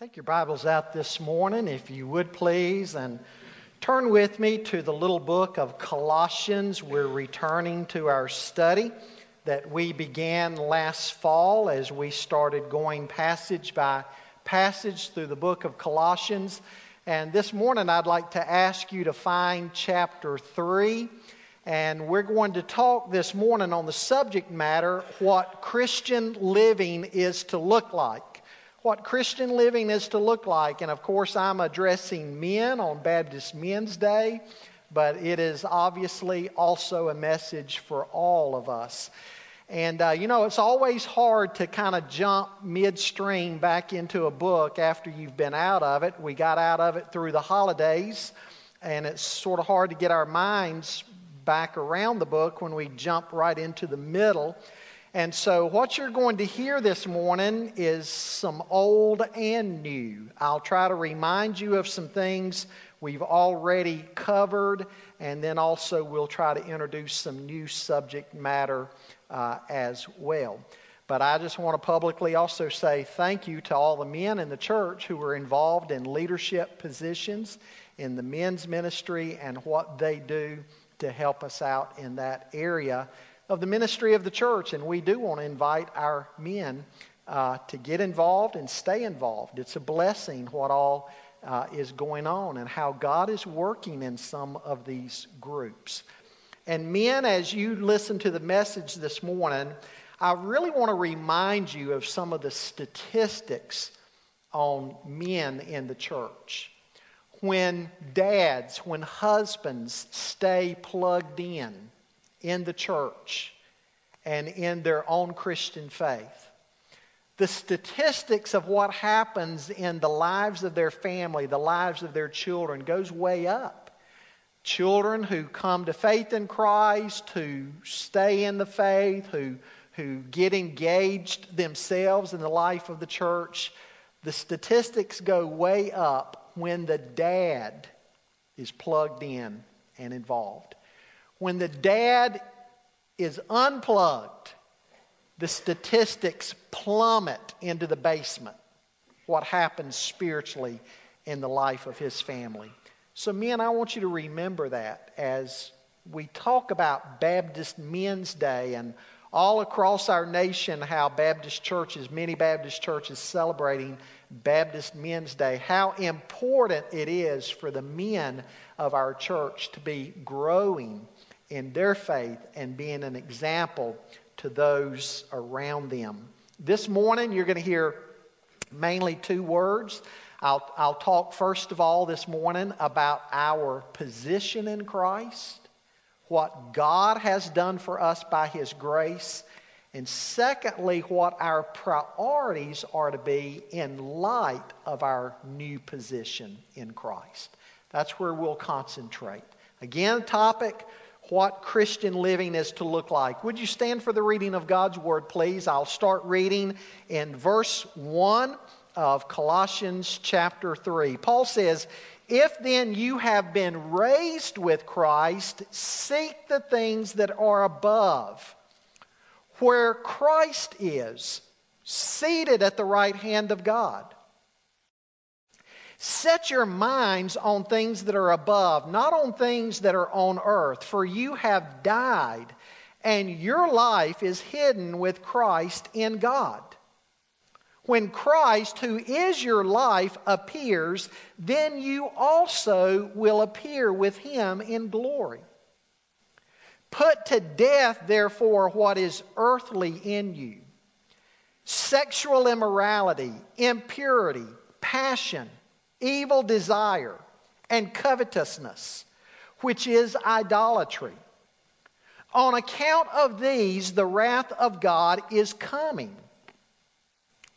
Take your Bibles out this morning, if you would please, and turn with me to the little book of Colossians. We're returning to our study that we began last fall as we started going passage by passage through the book of Colossians. And this morning, I'd like to ask you to find chapter 3. And we're going to talk this morning on the subject matter what Christian living is to look like what Christian living is to look like. And of course, I'm addressing men on Baptist Men's Day, but it is obviously also a message for all of us. And uh, you know, it's always hard to kind of jump midstream back into a book after you've been out of it. We got out of it through the holidays, and it's sort of hard to get our minds back around the book when we jump right into the middle. And so, what you're going to hear this morning is some old and new. I'll try to remind you of some things we've already covered, and then also we'll try to introduce some new subject matter uh, as well. But I just want to publicly also say thank you to all the men in the church who are involved in leadership positions in the men's ministry and what they do to help us out in that area of the ministry of the church, and we do want to invite our men uh, to get involved and stay involved. It's a blessing what all uh, is going on and how God is working in some of these groups. And men, as you listen to the message this morning, I really want to remind you of some of the statistics on men in the church. When dads, when husbands stay plugged in, in the church and in their own Christian faith. The statistics of what happens in the lives of their family, the lives of their children, goes way up. Children who come to faith in Christ, who stay in the faith, who, who get engaged themselves in the life of the church, the statistics go way up when the dad is plugged in and involved. When the dad is unplugged, the statistics plummet into the basement. What happens spiritually in the life of his family. So, men, I want you to remember that as we talk about Baptist Men's Day and all across our nation how Baptist churches, many Baptist churches celebrating Baptist Men's Day, how important it is for the men of our church to be growing in their faith and being an example to those around them. This morning, you're going to hear mainly two words. I'll, I'll talk first of all this morning about our position in Christ, what God has done for us by His grace, and secondly, what our priorities are to be in light of our new position in Christ. That's where we'll concentrate. Again, topic what Christian living is to look like. Would you stand for the reading of God's Word, please? I'll start reading in verse 1 of Colossians chapter 3. Paul says, If then you have been raised with Christ, seek the things that are above, where Christ is, seated at the right hand of God. Set your minds on things that are above, not on things that are on earth, for you have died, and your life is hidden with Christ in God. When Christ, who is your life, appears, then you also will appear with him in glory. Put to death, therefore, what is earthly in you sexual immorality, impurity, passion evil desire, and covetousness, which is idolatry. On account of these, the wrath of God is coming.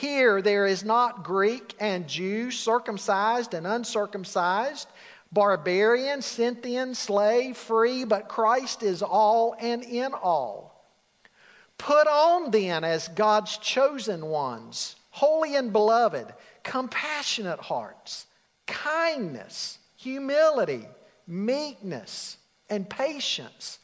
Here there is not Greek and Jew, circumcised and uncircumcised, barbarian, Scythian, slave, free, but Christ is all and in all. Put on then as God's chosen ones, holy and beloved, compassionate hearts, kindness, humility, meekness, and patience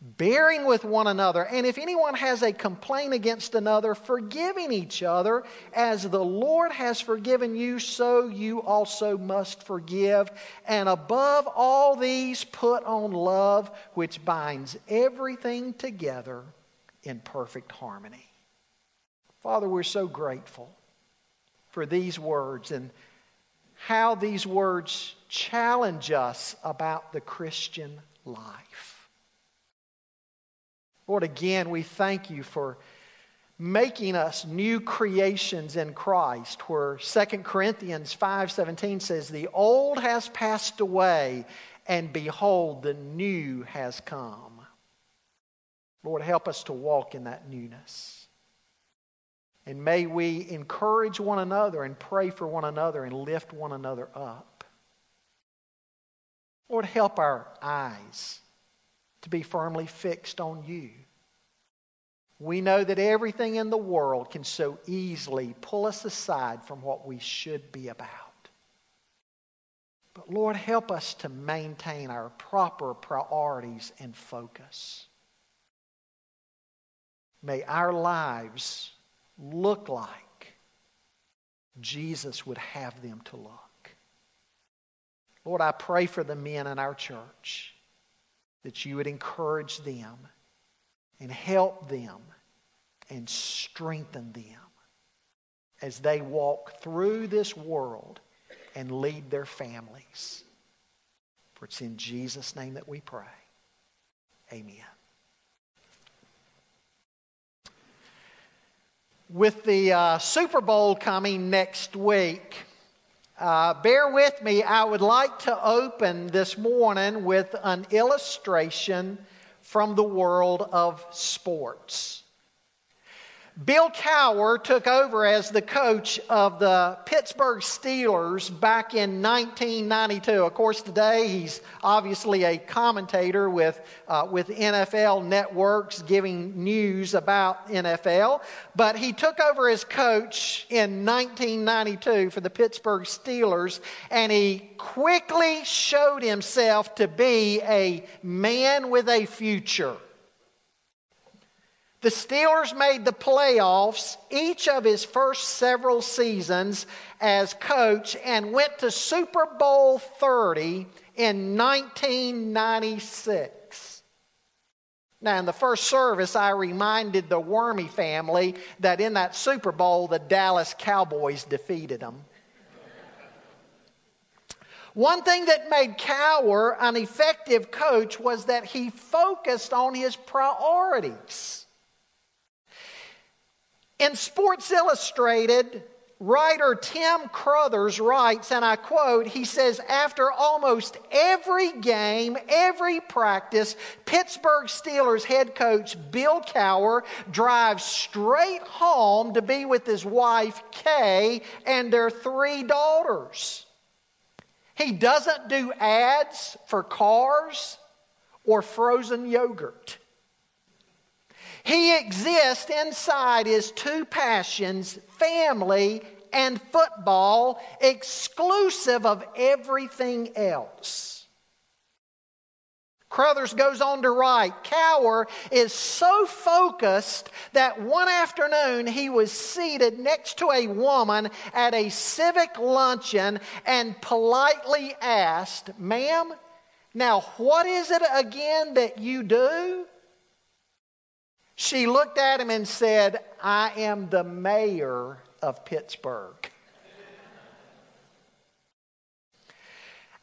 bearing with one another, and if anyone has a complaint against another, forgiving each other, as the Lord has forgiven you, so you also must forgive. And above all these, put on love, which binds everything together in perfect harmony. Father, we're so grateful for these words and how these words challenge us about the Christian life. Lord, again, we thank you for making us new creations in Christ, where 2 Corinthians 5:17 says, "The old has passed away, and behold, the new has come." Lord, help us to walk in that newness. And may we encourage one another and pray for one another and lift one another up. Lord, help our eyes to be firmly fixed on you. We know that everything in the world can so easily pull us aside from what we should be about. But Lord, help us to maintain our proper priorities and focus. May our lives look like Jesus would have them to look. Lord, I pray for the men in our church that you would encourage them and help them and strengthen them as they walk through this world and lead their families. For it's in Jesus' name that we pray. Amen. With the uh, Super Bowl coming next week, uh, bear with me. I would like to open this morning with an illustration from the world of sports. Bill Cowher took over as the coach of the Pittsburgh Steelers back in 1992. Of course, today he's obviously a commentator with, uh, with NFL networks giving news about NFL. But he took over as coach in 1992 for the Pittsburgh Steelers, and he quickly showed himself to be a man with a future. The Steelers made the playoffs each of his first several seasons as coach and went to Super Bowl 30 in 1996. Now, in the first service, I reminded the Wormy family that in that Super Bowl, the Dallas Cowboys defeated them. One thing that made Cowher an effective coach was that he focused on his priorities. In Sports Illustrated, writer Tim Crothers writes, and I quote, he says, After almost every game, every practice, Pittsburgh Steelers head coach Bill Cowher drives straight home to be with his wife Kay and their three daughters. He doesn't do ads for cars or frozen yogurt. He exists inside his two passions, family and football, exclusive of everything else. Crothers goes on to write Cowher is so focused that one afternoon he was seated next to a woman at a civic luncheon and politely asked, Ma'am, now what is it again that you do? She looked at him and said, I am the mayor of Pittsburgh.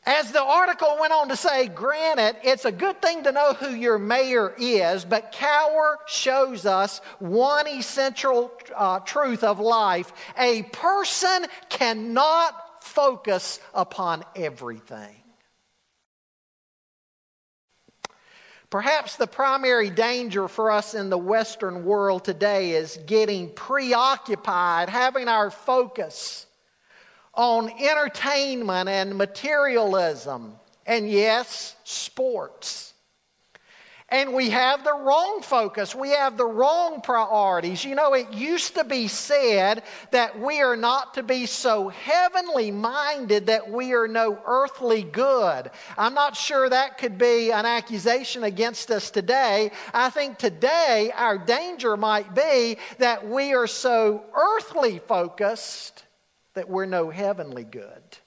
As the article went on to say, granted, it's a good thing to know who your mayor is, but Cowher shows us one essential uh, truth of life. A person cannot focus upon everything. Perhaps the primary danger for us in the Western world today is getting preoccupied, having our focus on entertainment and materialism, and yes, sports. And we have the wrong focus. We have the wrong priorities. You know, it used to be said that we are not to be so heavenly minded that we are no earthly good. I'm not sure that could be an accusation against us today. I think today our danger might be that we are so earthly focused that we're no heavenly good.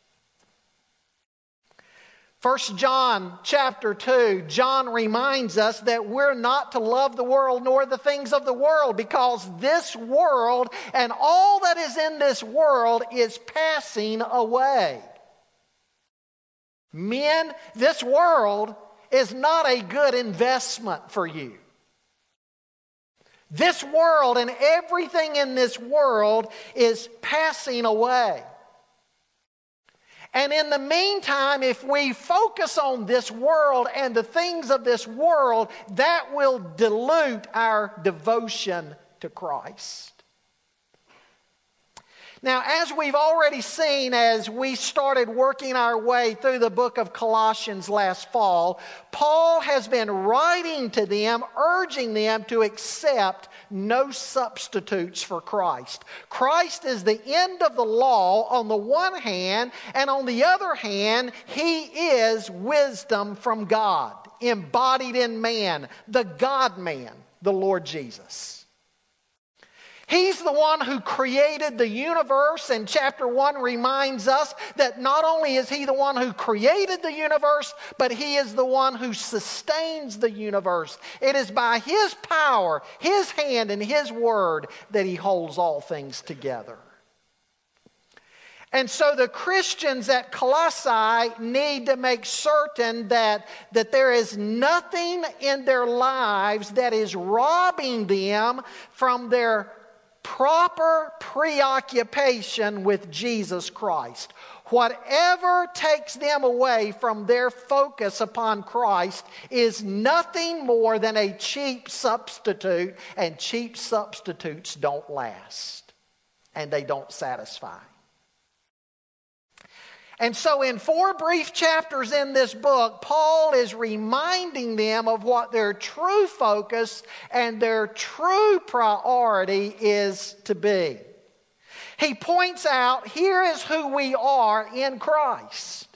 First John chapter 2, John reminds us that we're not to love the world nor the things of the world because this world and all that is in this world is passing away. Men, this world is not a good investment for you. This world and everything in this world is passing away. And in the meantime, if we focus on this world and the things of this world, that will dilute our devotion to Christ. Now, as we've already seen as we started working our way through the book of Colossians last fall, Paul has been writing to them, urging them to accept no substitutes for Christ. Christ is the end of the law on the one hand, and on the other hand, he is wisdom from God, embodied in man, the God man, the Lord Jesus. He's the one who created the universe, and chapter 1 reminds us that not only is He the one who created the universe, but He is the one who sustains the universe. It is by His power, His hand, and His word that He holds all things together. And so the Christians at Colossae need to make certain that, that there is nothing in their lives that is robbing them from their proper preoccupation with Jesus Christ. Whatever takes them away from their focus upon Christ is nothing more than a cheap substitute, and cheap substitutes don't last and they don't satisfy. And so, in four brief chapters in this book, Paul is reminding them of what their true focus and their true priority is to be. He points out here is who we are in Christ.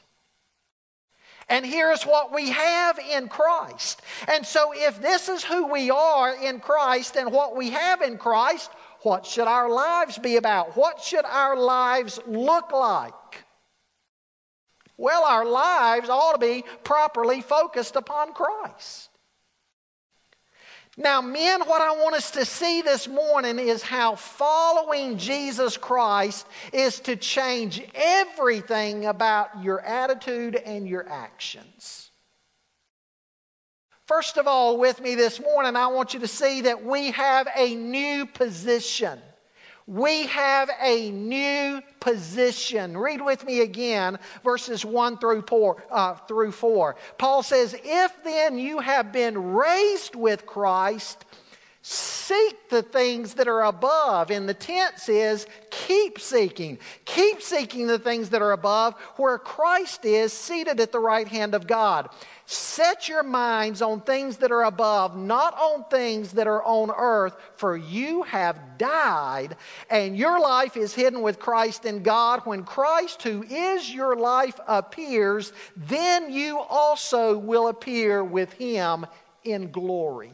And here is what we have in Christ. And so, if this is who we are in Christ and what we have in Christ, what should our lives be about? What should our lives look like? Well, our lives ought to be properly focused upon Christ. Now, men, what I want us to see this morning is how following Jesus Christ is to change everything about your attitude and your actions. First of all, with me this morning, I want you to see that we have a new position we have a new position. Read with me again, verses 1 through 4, uh, through 4. Paul says, If then you have been raised with Christ, Seek the things that are above. And the tense is keep seeking. Keep seeking the things that are above, where Christ is seated at the right hand of God. Set your minds on things that are above, not on things that are on earth, for you have died, and your life is hidden with Christ in God. When Christ, who is your life, appears, then you also will appear with him in glory.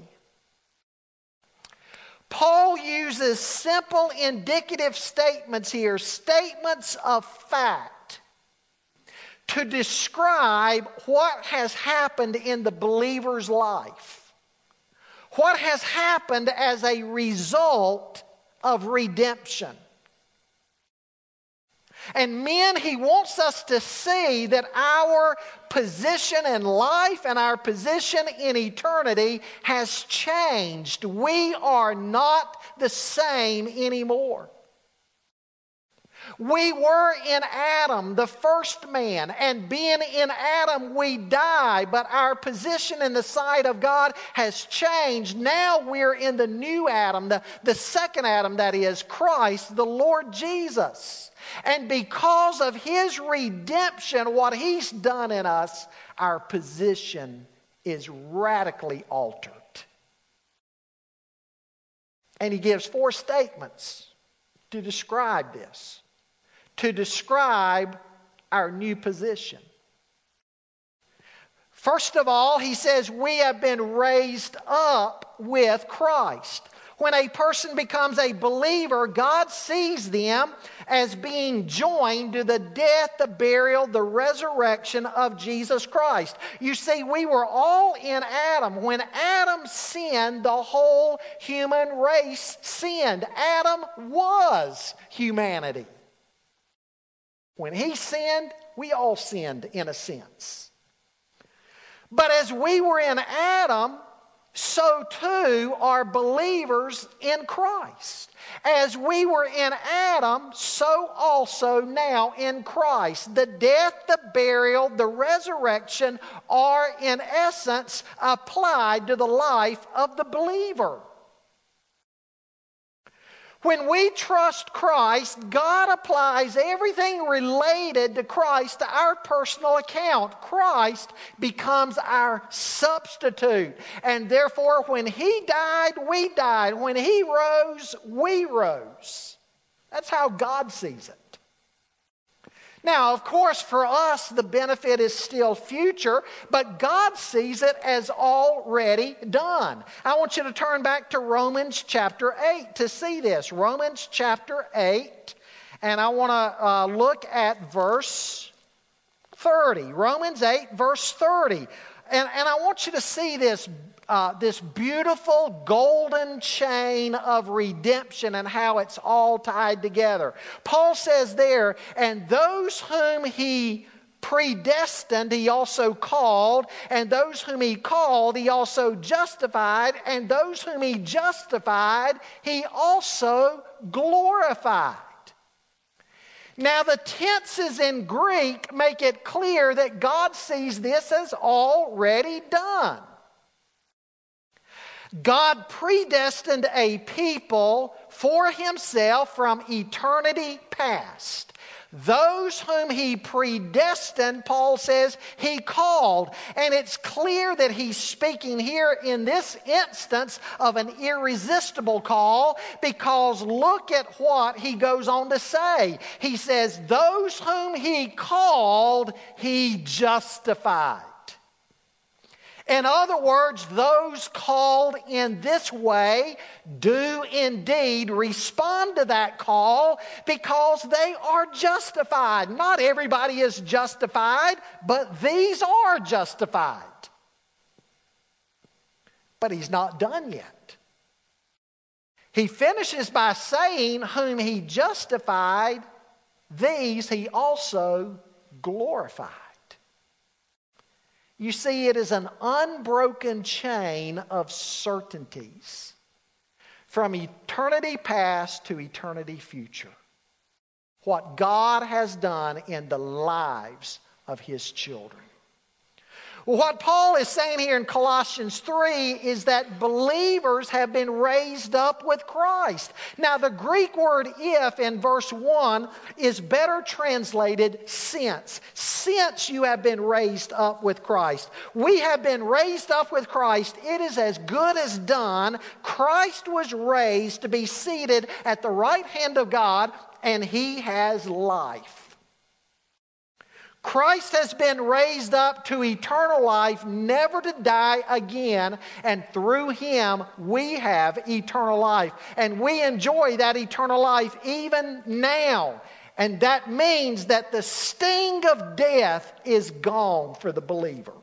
Paul uses simple indicative statements here, statements of fact, to describe what has happened in the believer's life. What has happened as a result of redemption. And men, he wants us to see that our position in life and our position in eternity has changed. We are not the same anymore. We were in Adam, the first man, and being in Adam, we die, but our position in the sight of God has changed. Now we're in the new Adam, the, the second Adam, that is Christ, the Lord Jesus. And because of his redemption, what he's done in us, our position is radically altered. And he gives four statements to describe this to describe our new position. First of all, he says, We have been raised up with Christ. When a person becomes a believer, God sees them as being joined to the death, the burial, the resurrection of Jesus Christ. You see, we were all in Adam. When Adam sinned, the whole human race sinned. Adam was humanity. When he sinned, we all sinned in a sense. But as we were in Adam, so too are believers in Christ. As we were in Adam, so also now in Christ. The death, the burial, the resurrection are in essence applied to the life of the believer. When we trust Christ, God applies everything related to Christ to our personal account. Christ becomes our substitute. And therefore, when He died, we died. When He rose, we rose. That's how God sees it. Now, of course, for us, the benefit is still future, but God sees it as already done. I want you to turn back to Romans chapter 8 to see this. Romans chapter 8, and I want to uh, look at verse 30. Romans 8, verse 30. And, and I want you to see this uh, this beautiful golden chain of redemption and how it's all tied together. Paul says there, and those whom he predestined, he also called, and those whom he called, he also justified, and those whom he justified, he also glorified. Now, the tenses in Greek make it clear that God sees this as already done. God predestined a people for himself from eternity past. Those whom he predestined, Paul says, he called. And it's clear that he's speaking here in this instance of an irresistible call because look at what he goes on to say. He says, Those whom he called, he justified. In other words, those called in this way do indeed respond to that call because they are justified. Not everybody is justified, but these are justified. But he's not done yet. He finishes by saying, Whom he justified, these he also glorified. You see, it is an unbroken chain of certainties from eternity past to eternity future. What God has done in the lives of His children. What Paul is saying here in Colossians 3 is that believers have been raised up with Christ. Now, the Greek word if in verse 1 is better translated since. Since you have been raised up with Christ. We have been raised up with Christ. It is as good as done. Christ was raised to be seated at the right hand of God, and he has life. Christ has been raised up to eternal life, never to die again, and through him we have eternal life. And we enjoy that eternal life even now. And that means that the sting of death is gone for the believer.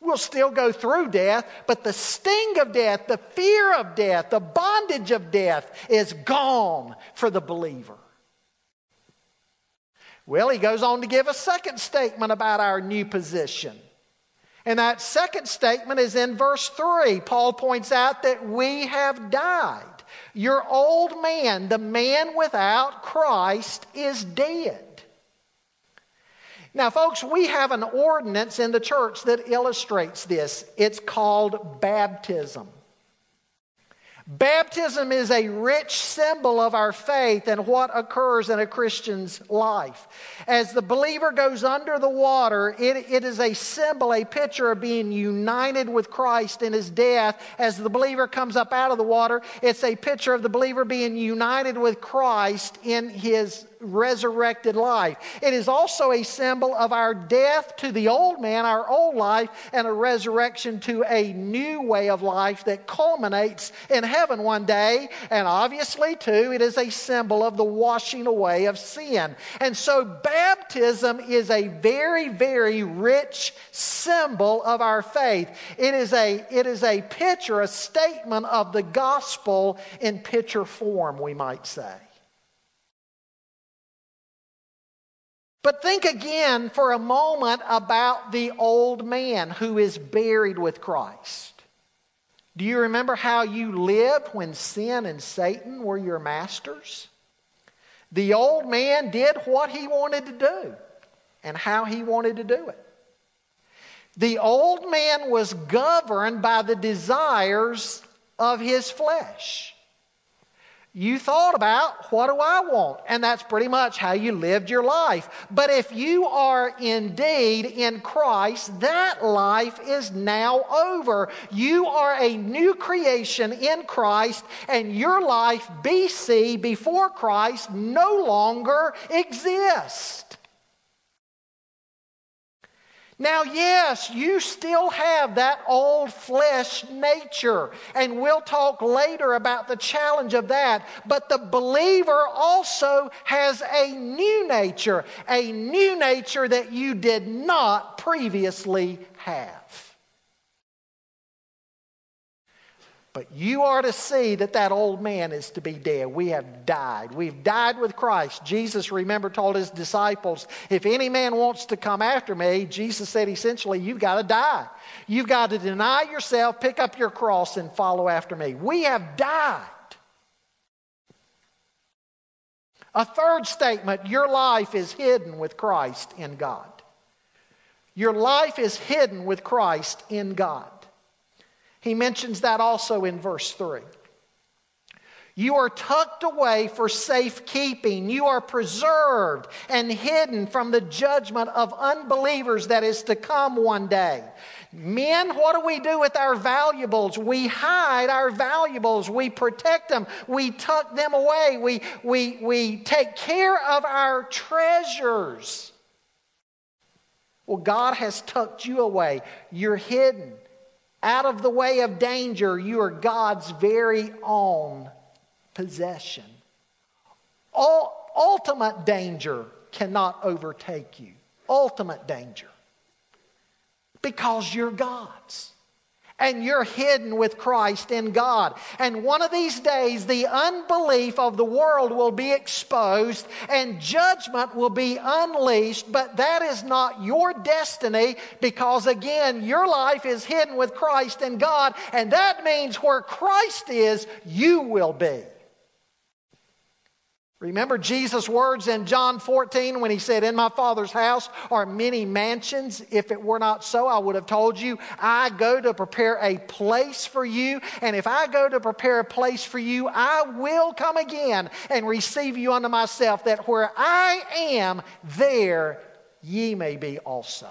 We'll still go through death, but the sting of death, the fear of death, the bondage of death is gone for the believer. Well, he goes on to give a second statement about our new position. And that second statement is in verse 3. Paul points out that we have died. Your old man, the man without Christ, is dead. Now, folks, we have an ordinance in the church that illustrates this. It's called baptism. Baptism is a rich symbol of our faith and what occurs in a Christian's life. As the believer goes under the water, it, it is a symbol, a picture of being united with Christ in his death. As the believer comes up out of the water, it's a picture of the believer being united with Christ in his resurrected life. It is also a symbol of our death to the old man, our old life, and a resurrection to a new way of life that culminates in heaven one day. And obviously, too, it is a symbol of the washing away of sin. And so, baptism is a very, very rich symbol of our faith. It is a, it is a picture, a statement of the gospel in picture form, we might say. But think again for a moment about the old man who is buried with Christ. Do you remember how you lived when sin and Satan were your masters? The old man did what he wanted to do and how he wanted to do it. The old man was governed by the desires of his flesh you thought about what do I want? And that's pretty much how you lived your life. But if you are indeed in Christ, that life is now over. You are a new creation in Christ, and your life, BC, before Christ, no longer exists. Now, yes, you still have that old flesh nature, and we'll talk later about the challenge of that. But the believer also has a new nature, a new nature that you did not previously have. But you are to see that that old man is to be dead. We have died. We've died with Christ. Jesus, remember, told his disciples, if any man wants to come after me, Jesus said essentially, you've got to die. You've got to deny yourself, pick up your cross, and follow after me. We have died. A third statement your life is hidden with Christ in God. Your life is hidden with Christ in God. He mentions that also in verse 3. You are tucked away for safekeeping. You are preserved and hidden from the judgment of unbelievers that is to come one day. Men, what do we do with our valuables? We hide our valuables. We protect them. We tuck them away. We, we, we take care of our treasures. Well, God has tucked you away. You're hidden out of the way of danger, you are God's very own possession. All, ultimate danger cannot overtake you. Ultimate danger. Because you're God's and you're hidden with Christ in God. And one of these days, the unbelief of the world will be exposed and judgment will be unleashed, but that is not your destiny because, again, your life is hidden with Christ in God, and that means where Christ is, you will be. Remember Jesus' words in John 14 when he said, In my Father's house are many mansions. If it were not so, I would have told you, I go to prepare a place for you. And if I go to prepare a place for you, I will come again and receive you unto myself, that where I am, there ye may be also.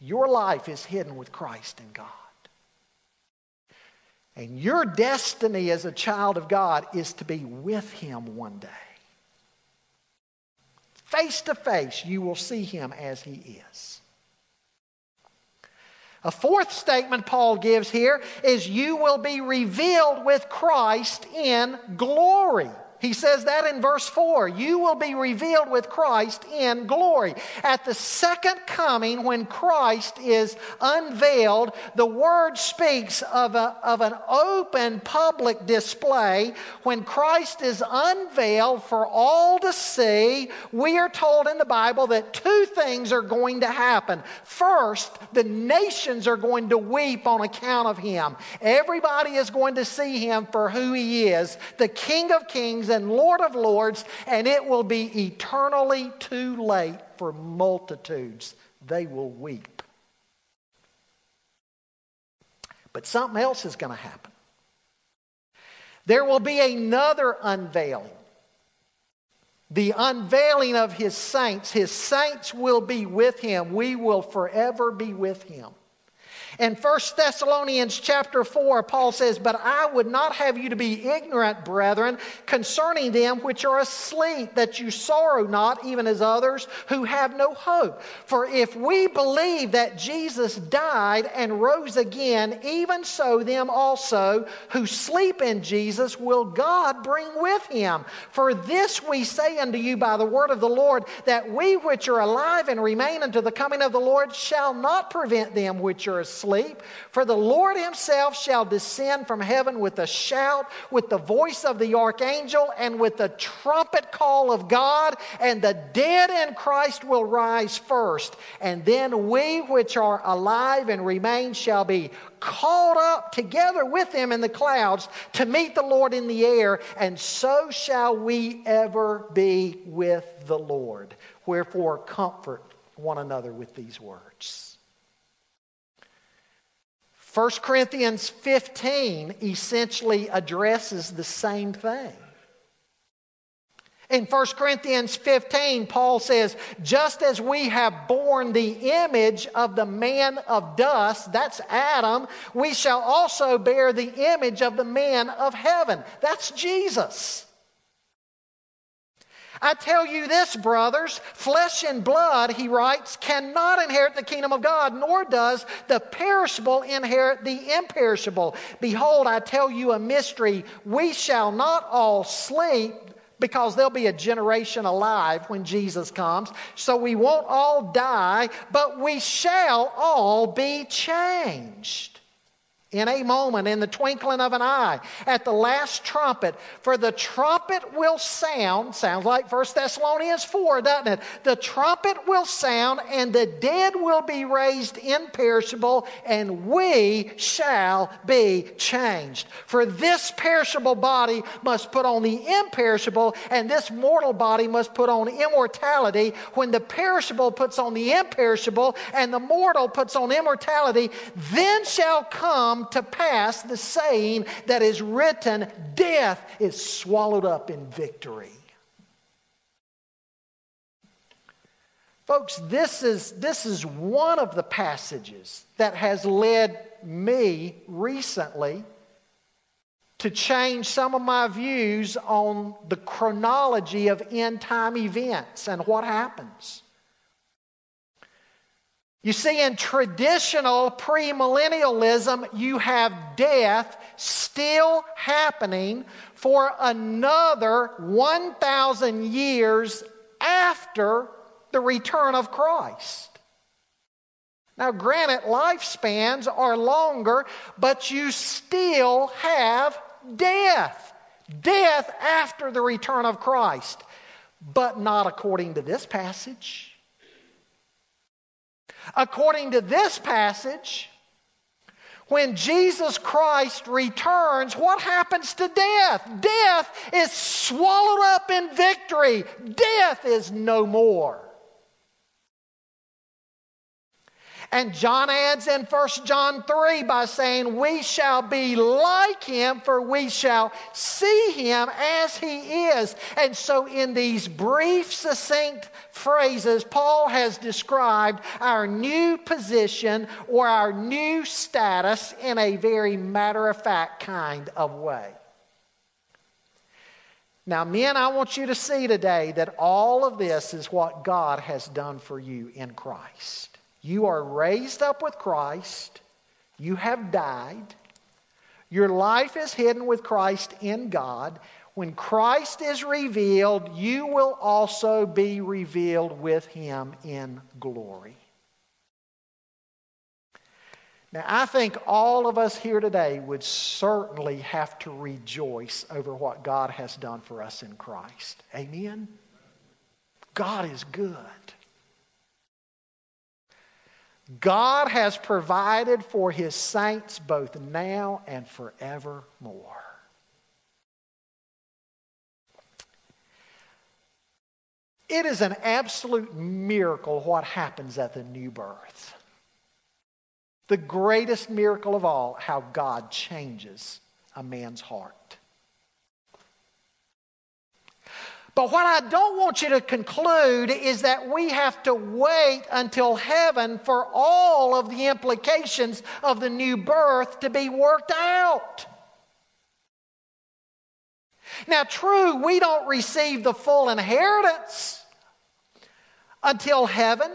Your life is hidden with Christ in God. And your destiny as a child of God is to be with Him one day. Face to face, you will see Him as He is. A fourth statement Paul gives here is you will be revealed with Christ in glory. He says that in verse 4 you will be revealed with Christ in glory. At the second coming, when Christ is unveiled, the word speaks of, a, of an open public display. When Christ is unveiled for all to see, we are told in the Bible that two things are going to happen. First, the nations are going to weep on account of him. Everybody is going to see him for who he is the King of Kings and Lord of Lords, and it will be eternally too late for multitudes. They will weep. But something else is going to happen. There will be another unveiling. The unveiling of his saints. His saints will be with him. We will forever be with him. In 1 Thessalonians chapter 4, Paul says, But I would not have you to be ignorant, brethren, concerning them which are asleep, that you sorrow not, even as others who have no hope. For if we believe that Jesus died and rose again, even so them also who sleep in Jesus will God bring with him. For this we say unto you by the word of the Lord, that we which are alive and remain unto the coming of the Lord shall not prevent them which are asleep sleep. For the Lord himself shall descend from heaven with a shout, with the voice of the archangel, and with the trumpet call of God, and the dead in Christ will rise first. And then we which are alive and remain shall be caught up together with them in the clouds to meet the Lord in the air, and so shall we ever be with the Lord. Wherefore, comfort one another with these words. 1 Corinthians 15 essentially addresses the same thing. In 1 Corinthians 15, Paul says, Just as we have borne the image of the man of dust, that's Adam, we shall also bear the image of the man of heaven. That's Jesus. I tell you this, brothers flesh and blood, he writes, cannot inherit the kingdom of God, nor does the perishable inherit the imperishable. Behold, I tell you a mystery. We shall not all sleep because there'll be a generation alive when Jesus comes. So we won't all die, but we shall all be changed in a moment, in the twinkling of an eye, at the last trumpet. For the trumpet will sound, sounds like 1 Thessalonians 4, doesn't it? The trumpet will sound, and the dead will be raised imperishable, and we shall be changed. For this perishable body must put on the imperishable, and this mortal body must put on immortality. When the perishable puts on the imperishable, and the mortal puts on immortality, then shall come come to pass the saying that is written death is swallowed up in victory. Folks, this is, this is one of the passages that has led me recently to change some of my views on the chronology of end time events and what happens. You see, in traditional premillennialism, you have death still happening for another 1,000 years after the return of Christ. Now, granted, lifespans are longer, but you still have death. Death after the return of Christ, but not according to this passage. According to this passage, when Jesus Christ returns, what happens to death? Death is swallowed up in victory. Death is no more. And John adds in 1 John 3 by saying, We shall be like him, for we shall see him as he is. And so, in these brief, succinct phrases, Paul has described our new position or our new status in a very matter of fact kind of way. Now, men, I want you to see today that all of this is what God has done for you in Christ. You are raised up with Christ. You have died. Your life is hidden with Christ in God. When Christ is revealed, you will also be revealed with him in glory. Now, I think all of us here today would certainly have to rejoice over what God has done for us in Christ. Amen? God is good. God has provided for his saints both now and forevermore. It is an absolute miracle what happens at the new birth. The greatest miracle of all, how God changes a man's heart. But what I don't want you to conclude is that we have to wait until heaven for all of the implications of the new birth to be worked out. Now, true, we don't receive the full inheritance until heaven.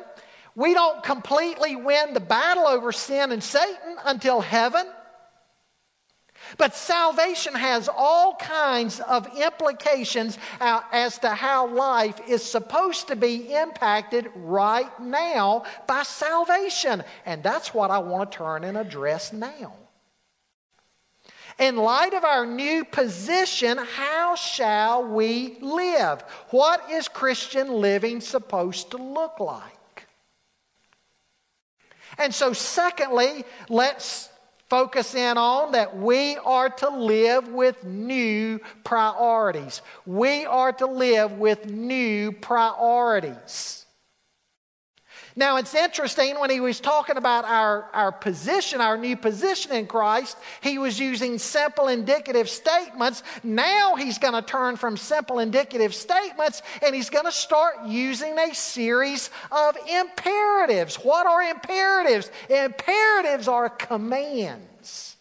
We don't completely win the battle over sin and Satan until heaven. But salvation has all kinds of implications uh, as to how life is supposed to be impacted right now by salvation. And that's what I want to turn and address now. In light of our new position, how shall we live? What is Christian living supposed to look like? And so, secondly, let's focus in on that we are to live with new priorities. We are to live with new priorities. Now, it's interesting when he was talking about our, our position, our new position in Christ, he was using simple indicative statements. Now he's going to turn from simple indicative statements and he's going to start using a series of imperatives. What are imperatives? Imperatives are commands.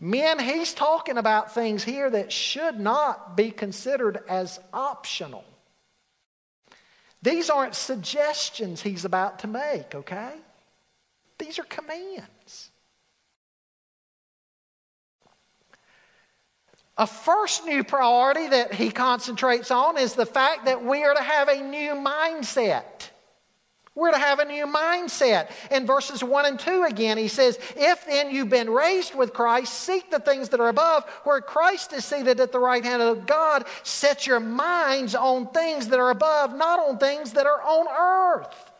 Men, he's talking about things here that should not be considered as optional. These aren't suggestions he's about to make, okay? These are commands. A first new priority that he concentrates on is the fact that we are to have a new mindset. We're to have a new mindset. In verses 1 and 2 again, he says, If then you've been raised with Christ, seek the things that are above, where Christ is seated at the right hand of God. Set your minds on things that are above, not on things that are on earth.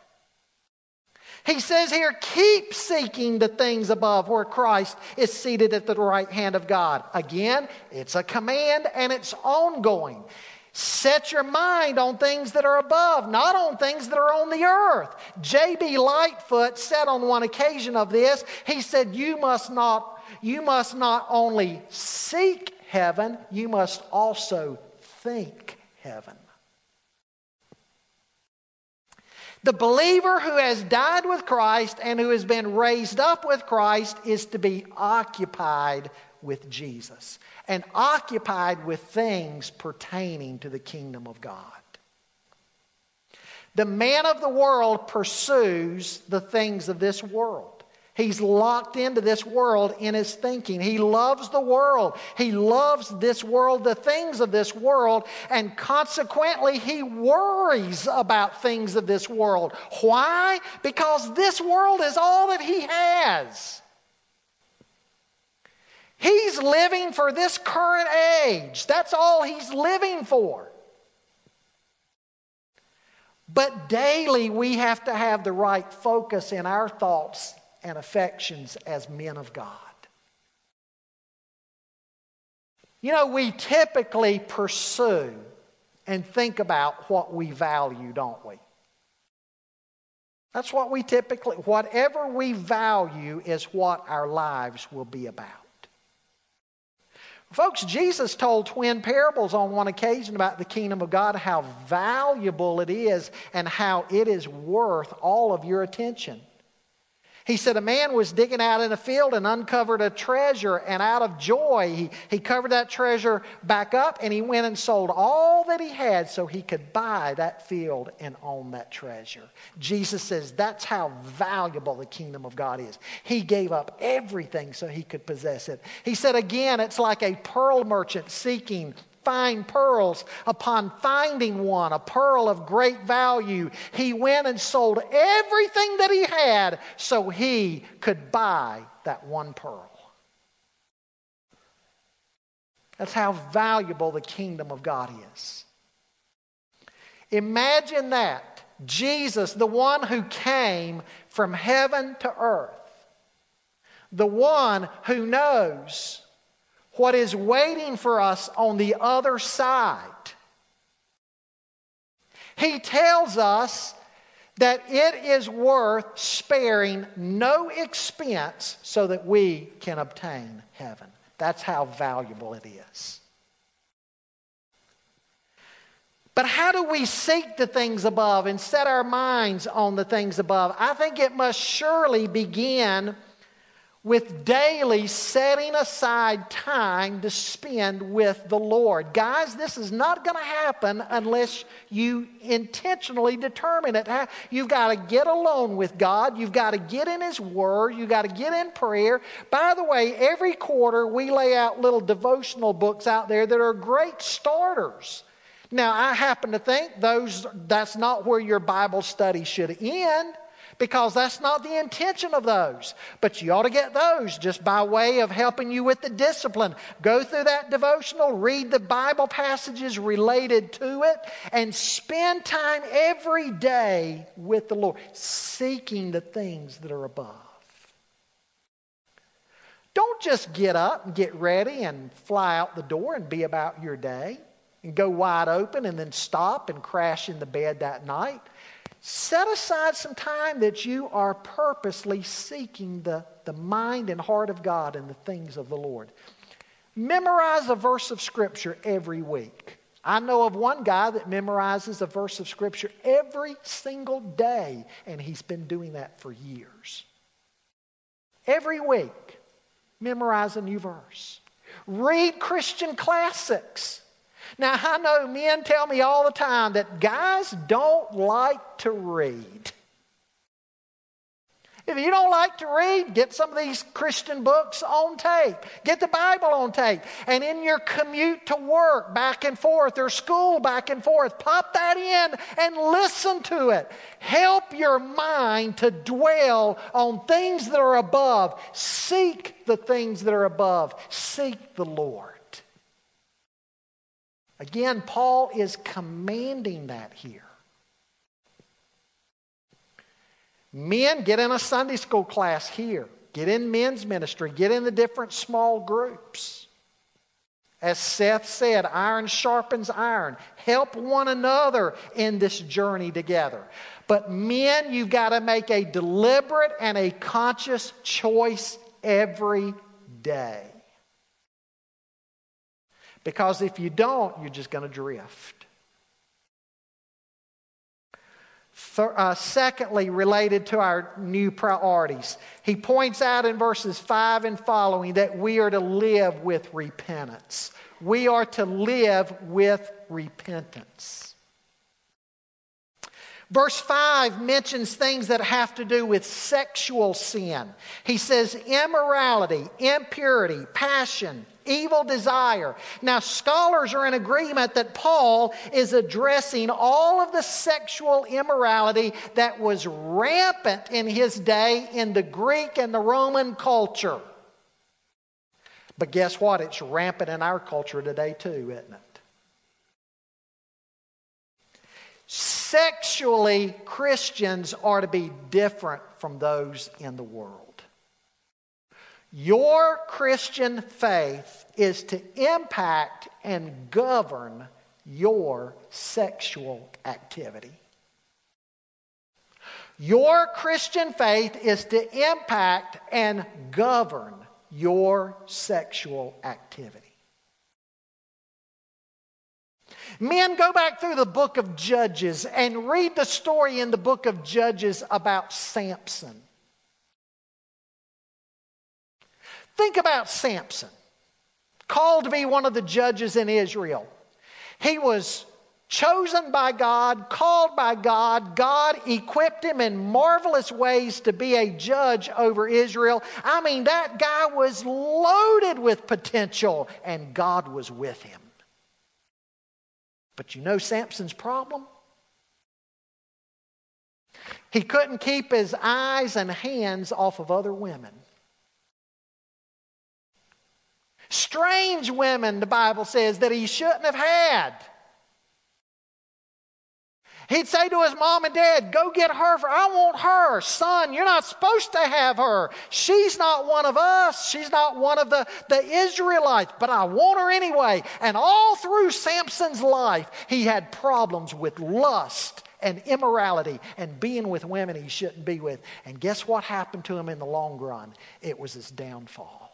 He says here, keep seeking the things above where Christ is seated at the right hand of God. Again, it's a command and it's ongoing. Set your mind on things that are above, not on things that are on the earth. J.B. Lightfoot said on one occasion of this, he said, You must not, you must not only seek heaven, you must also think heaven. The believer who has died with Christ and who has been raised up with Christ is to be occupied with Jesus and occupied with things pertaining to the kingdom of God. The man of the world pursues the things of this world. He's locked into this world in his thinking. He loves the world. He loves this world, the things of this world, and consequently, he worries about things of this world. Why? Because this world is all that he has. He's living for this current age. That's all he's living for. But daily, we have to have the right focus in our thoughts and affections as men of God. You know, we typically pursue and think about what we value, don't we? That's what we typically, whatever we value is what our lives will be about. Folks, Jesus told twin parables on one occasion about the kingdom of God, how valuable it is and how it is worth all of your attention. He said, A man was digging out in a field and uncovered a treasure, and out of joy, he, he covered that treasure back up and he went and sold all that he had so he could buy that field and own that treasure. Jesus says that's how valuable the kingdom of God is. He gave up everything so he could possess it. He said, Again, it's like a pearl merchant seeking fine pearls. Upon finding one, a pearl of great value, he went and sold everything that he had so he could buy that one pearl. That's how valuable the kingdom of God is. Imagine that. Jesus, the one who came from heaven to earth, the one who knows what is waiting for us on the other side. He tells us that it is worth sparing no expense so that we can obtain heaven. That's how valuable it is. But how do we seek the things above and set our minds on the things above? I think it must surely begin with daily setting aside time to spend with the Lord. Guys, this is not going to happen unless you intentionally determine it. You've got to get alone with God. You've got to get in His Word. You've got to get in prayer. By the way, every quarter we lay out little devotional books out there that are great starters. Now, I happen to think those that's not where your Bible study should end because that's not the intention of those. But you ought to get those just by way of helping you with the discipline. Go through that devotional, read the Bible passages related to it, and spend time every day with the Lord, seeking the things that are above. Don't just get up and get ready and fly out the door and be about your day and go wide open and then stop and crash in the bed that night. Set aside some time that you are purposely seeking the, the mind and heart of God and the things of the Lord. Memorize a verse of Scripture every week. I know of one guy that memorizes a verse of Scripture every single day, and he's been doing that for years. Every week, memorize a new verse. Read Christian classics. Now, I know men tell me all the time that guys don't like to read. If you don't like to read, get some of these Christian books on tape. Get the Bible on tape. And in your commute to work, back and forth, or school, back and forth, pop that in and listen to it. Help your mind to dwell on things that are above. Seek the things that are above. Seek the Lord. Again, Paul is commanding that here. Men, get in a Sunday school class here. Get in men's ministry. Get in the different small groups. As Seth said, iron sharpens iron. Help one another in this journey together. But men, you've got to make a deliberate and a conscious choice every day. Because if you don't, you're just going to drift. uh, secondly, related to our new priorities, he points out in verses 5 and following that we are to live with repentance. We are to live with repentance. Verse 5 mentions things that have to do with sexual sin. He says immorality, impurity, passion, evil desire. Now, scholars are in agreement that Paul is addressing all of the sexual immorality that was rampant in his day in the Greek and the Roman culture. But guess what? It's rampant in our culture today, too, isn't it? Sexually, Christians are to be different from those in the world. Your Christian faith is to impact and govern your sexual activity. Your Christian faith is to impact and govern your sexual activity. Men, go back through the book of Judges and read the story in the book of Judges about Samson. Think about Samson, called to be one of the judges in Israel. He was chosen by God, called by God. God equipped him in marvelous ways to be a judge over Israel. I mean, that guy was loaded with potential, and God was with him. But you know Samson's problem? He couldn't keep his eyes and hands off of other women. Strange women, the Bible says, that he shouldn't have had. He'd say to his mom and dad, Go get her, for I want her. Son, you're not supposed to have her. She's not one of us. She's not one of the, the Israelites, but I want her anyway. And all through Samson's life, he had problems with lust and immorality and being with women he shouldn't be with. And guess what happened to him in the long run? It was his downfall.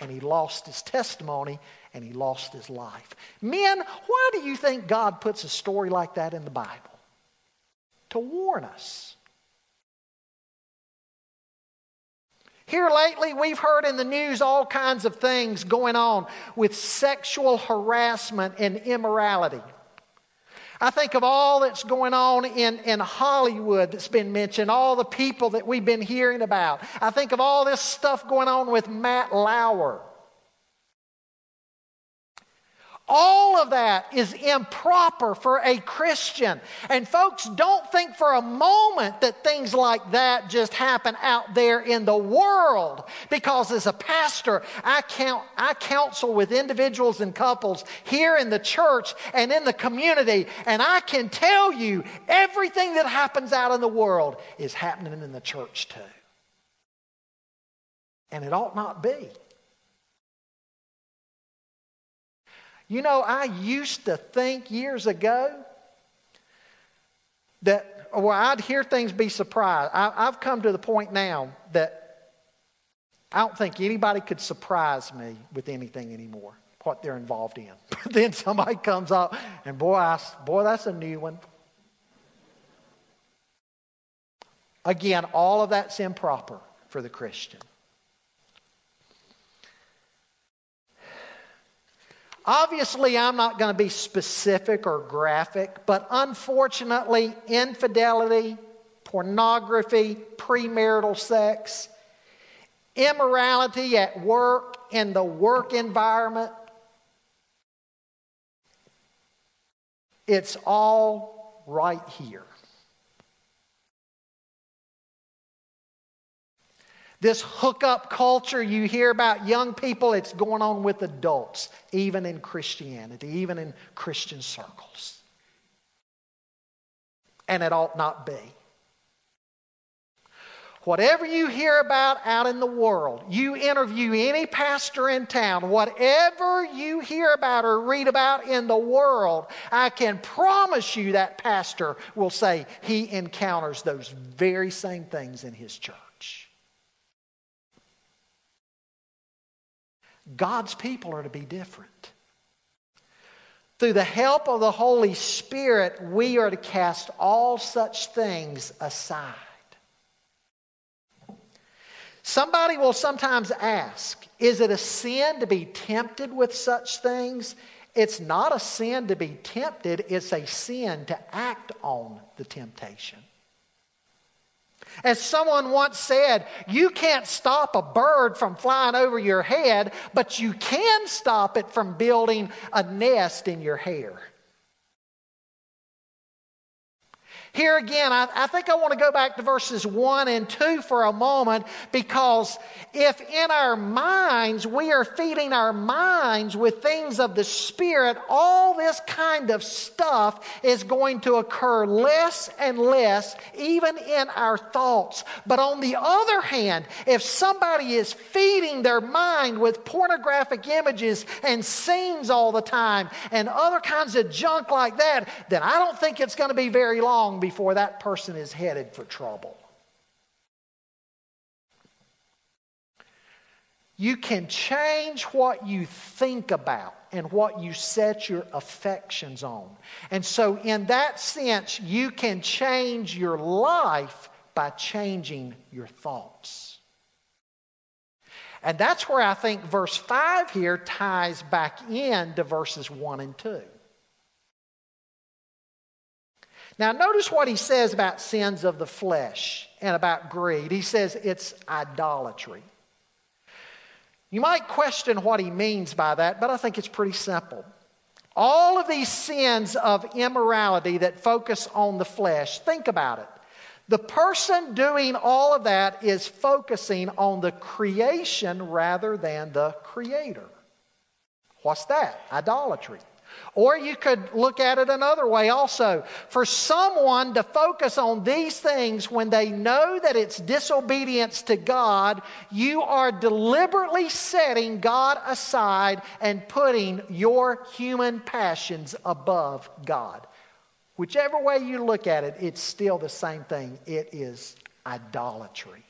And he lost his testimony and he lost his life. Men, why do you think God puts a story like that in the Bible? To warn us. Here lately, we've heard in the news all kinds of things going on with sexual harassment and immorality. I think of all that's going on in, in Hollywood that's been mentioned, all the people that we've been hearing about. I think of all this stuff going on with Matt Lauer. All of that is improper for a Christian. And folks, don't think for a moment that things like that just happen out there in the world. Because as a pastor, I, count, I counsel with individuals and couples here in the church and in the community. And I can tell you everything that happens out in the world is happening in the church too. And it ought not be. You know, I used to think years ago that, well, I'd hear things be surprised. I, I've come to the point now that I don't think anybody could surprise me with anything anymore, what they're involved in. But then somebody comes up, and boy, I, boy, that's a new one. Again, all of that's improper for the Christian. Obviously, I'm not going to be specific or graphic, but unfortunately, infidelity, pornography, premarital sex, immorality at work, in the work environment, it's all right here. This hookup culture you hear about young people, it's going on with adults, even in Christianity, even in Christian circles. And it ought not be. Whatever you hear about out in the world, you interview any pastor in town, whatever you hear about or read about in the world, I can promise you that pastor will say he encounters those very same things in his church. God's people are to be different. Through the help of the Holy Spirit, we are to cast all such things aside. Somebody will sometimes ask, is it a sin to be tempted with such things? It's not a sin to be tempted, it's a sin to act on the temptation. As someone once said, you can't stop a bird from flying over your head, but you can stop it from building a nest in your hair. Here again, I, I, think I want to go back to verses 1 and 2 for a moment because if in our minds we are feeding our minds with things of the Spirit, all this kind of stuff is going to occur less and less, even in our thoughts. But on the other hand, if somebody is feeding their mind with pornographic images and scenes all the time and other kinds of junk like that, then I don't think it's going to be very long before that person is headed for trouble. You can change what you think about and what you set your affections on. And so, in that sense, you can change your life by changing your thoughts. And that's where I think verse 5 here ties back in to verses 1 and 2. Now, notice what he says about sins of the flesh and about greed. He says it's idolatry. You might question what he means by that, but I think it's pretty simple. All of these sins of immorality that focus on the flesh, think about it. The person doing all of that is focusing on the creation rather than the creator. What's that? Idolatry. Or you could look at it another way also. For someone to focus on these things when they know that it's disobedience to God, you are deliberately setting God aside and putting your human passions above God. Whichever way you look at it, it's still the same thing. It is idolatry.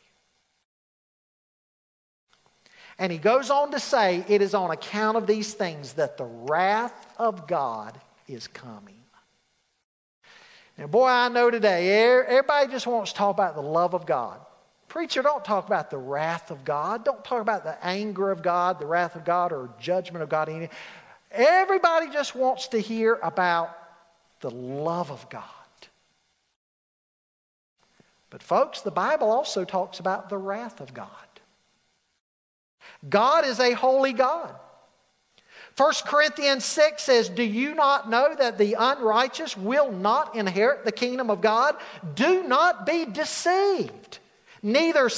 And he goes on to say, It is on account of these things that the wrath of God is coming. Now, boy, I know today, everybody just wants to talk about the love of God. Preacher, don't talk about the wrath of God. Don't talk about the anger of God, the wrath of God, or judgment of God. Everybody just wants to hear about the love of God. But, folks, the Bible also talks about the wrath of God. God is a holy God. 1 Corinthians 6 says, Do you not know that the unrighteous will not inherit the kingdom of God? Do not be deceived. Neither,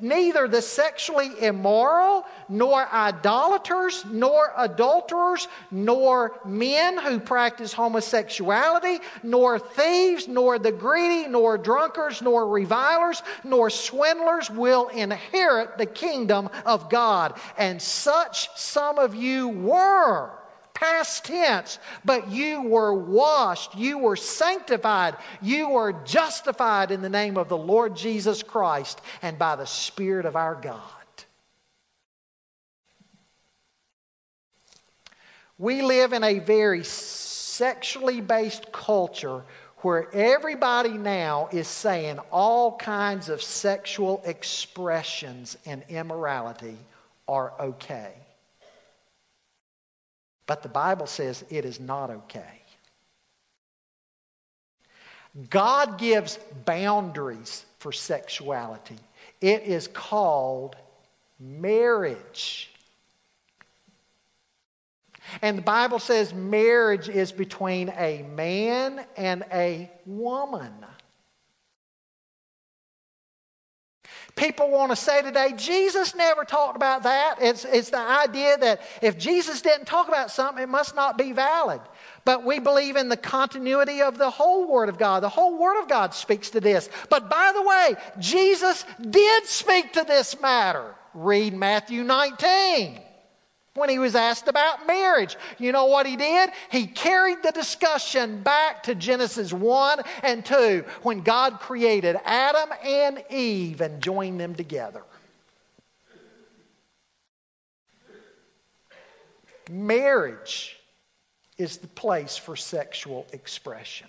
neither the sexually immoral, nor idolaters, nor adulterers, nor men who practice homosexuality, nor thieves, nor the greedy, nor drunkards, nor revilers, nor swindlers will inherit the kingdom of God. And such some of you were past tense, but you were washed, you were sanctified, you were justified in the name of the Lord Jesus Christ and by the Spirit of our God. We live in a very sexually based culture where everybody now is saying all kinds of sexual expressions and immorality are okay. But the Bible says it is not okay. God gives boundaries for sexuality. It is called marriage. And the Bible says marriage is between a man and a woman. People want to say today, Jesus never talked about that. It's, it's the idea that if Jesus didn't talk about something, it must not be valid. But we believe in the continuity of the whole Word of God. The whole Word of God speaks to this. But by the way, Jesus did speak to this matter. Read Matthew 19 when he was asked about marriage. You know what he did? He carried the discussion back to Genesis 1 and 2 when God created Adam and Eve and joined them together. Marriage is the place for sexual expression.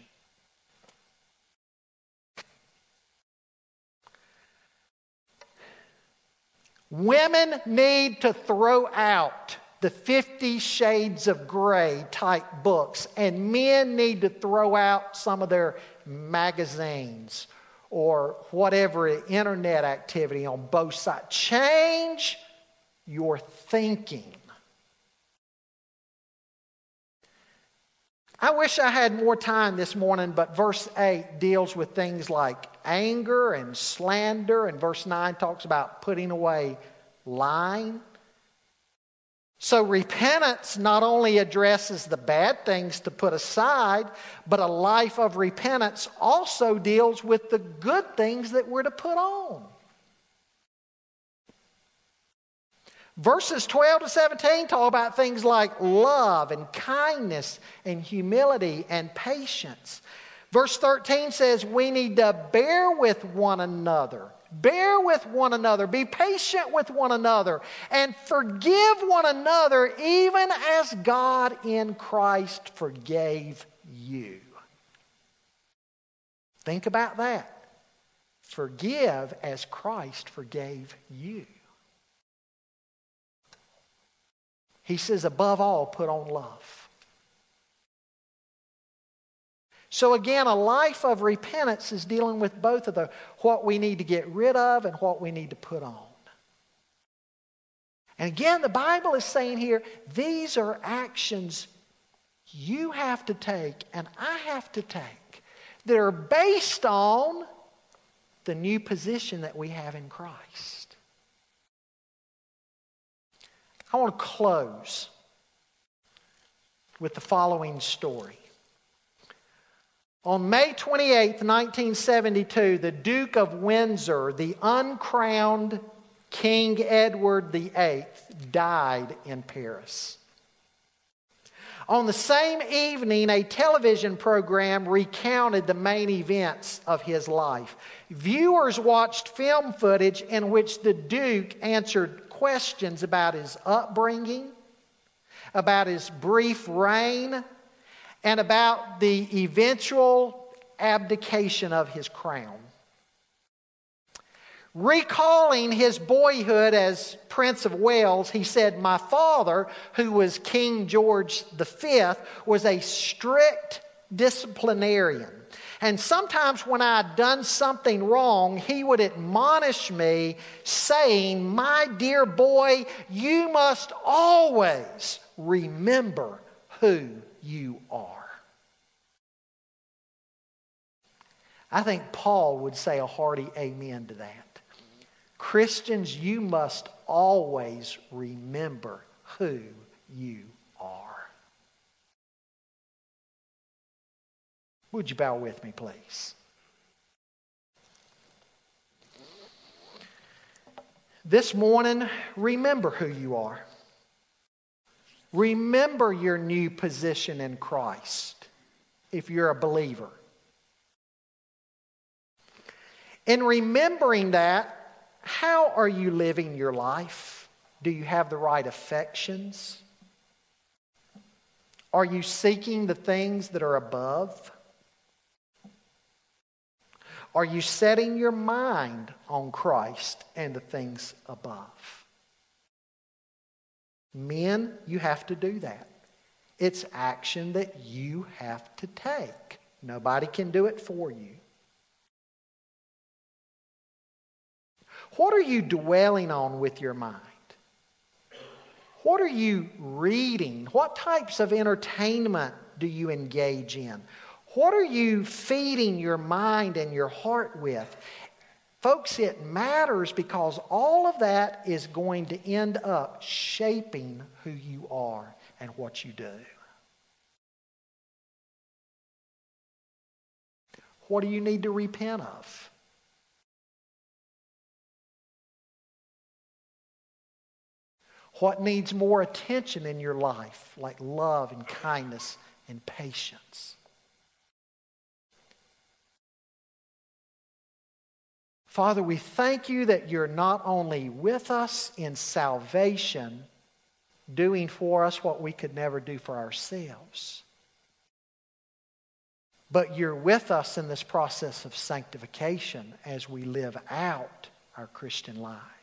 Women need to throw out the Fifty Shades of Grey type books, and men need to throw out some of their magazines or whatever internet activity on both sides. Change your thinking. I wish I had more time this morning, but verse 8 deals with things like anger and slander, and verse 9 talks about putting away lying. So, repentance not only addresses the bad things to put aside, but a life of repentance also deals with the good things that we're to put on. Verses 12 to 17 talk about things like love and kindness and humility and patience. Verse 13 says we need to bear with one another. Bear with one another. Be patient with one another. And forgive one another, even as God in Christ forgave you. Think about that. Forgive as Christ forgave you. He says, above all, put on love. So again, a life of repentance is dealing with both of the what we need to get rid of and what we need to put on. And again, the Bible is saying here, these are actions you have to take and I have to take that are based on the new position that we have in Christ. I want to close with the following story. On May 28, 1972, the Duke of Windsor, the uncrowned King Edward VIII, died in Paris. On the same evening, a television program recounted the main events of his life. Viewers watched film footage in which the Duke answered questions about his upbringing, about his brief reign, and about the eventual abdication of his crown. Recalling his boyhood as Prince of Wales, he said, My father, who was King George V, was a strict disciplinarian. And sometimes when I had done something wrong, he would admonish me, saying, My dear boy, you must always remember who you are. I think Paul would say a hearty amen to that. Christians, you must always remember who you are. Would you bow with me, please? This morning, remember who you are. Remember your new position in Christ if you're a believer. In remembering that, how are you living your life? Do you have the right affections? Are you seeking the things that are above? Are you setting your mind on Christ and the things above? Men, you have to do that. It's action that you have to take. Nobody can do it for you. What are you dwelling on with your mind? What are you reading? What types of entertainment do you engage in? What are you feeding your mind and your heart with? Folks, it matters because all of that is going to end up shaping who you are and what you do. What do you need to repent of? What needs more attention in your life, like love and kindness and patience? Father, we thank you that you're not only with us in salvation, doing for us what we could never do for ourselves, but you're with us in this process of sanctification as we live out our Christian lives.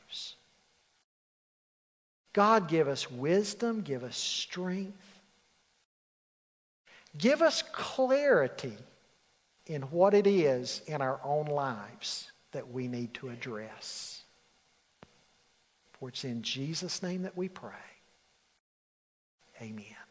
God, give us wisdom, give us strength, give us clarity in what it is in our own lives that we need to address. For it's in Jesus' name that we pray. Amen.